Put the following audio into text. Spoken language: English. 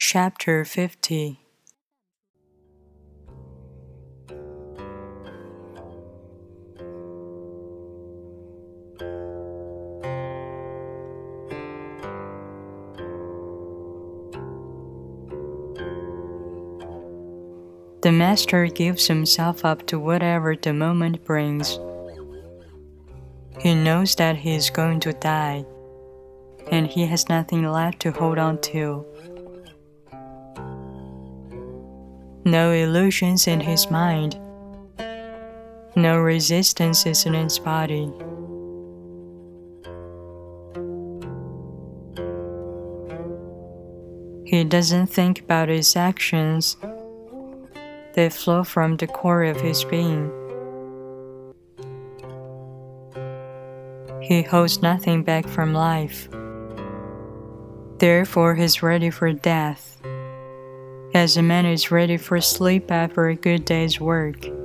Chapter 50 The Master gives himself up to whatever the moment brings. He knows that he is going to die, and he has nothing left to hold on to. No illusions in his mind, no resistances in his body. He doesn't think about his actions they flow from the core of his being. He holds nothing back from life. Therefore, he's ready for death, as a man is ready for sleep after a good day's work.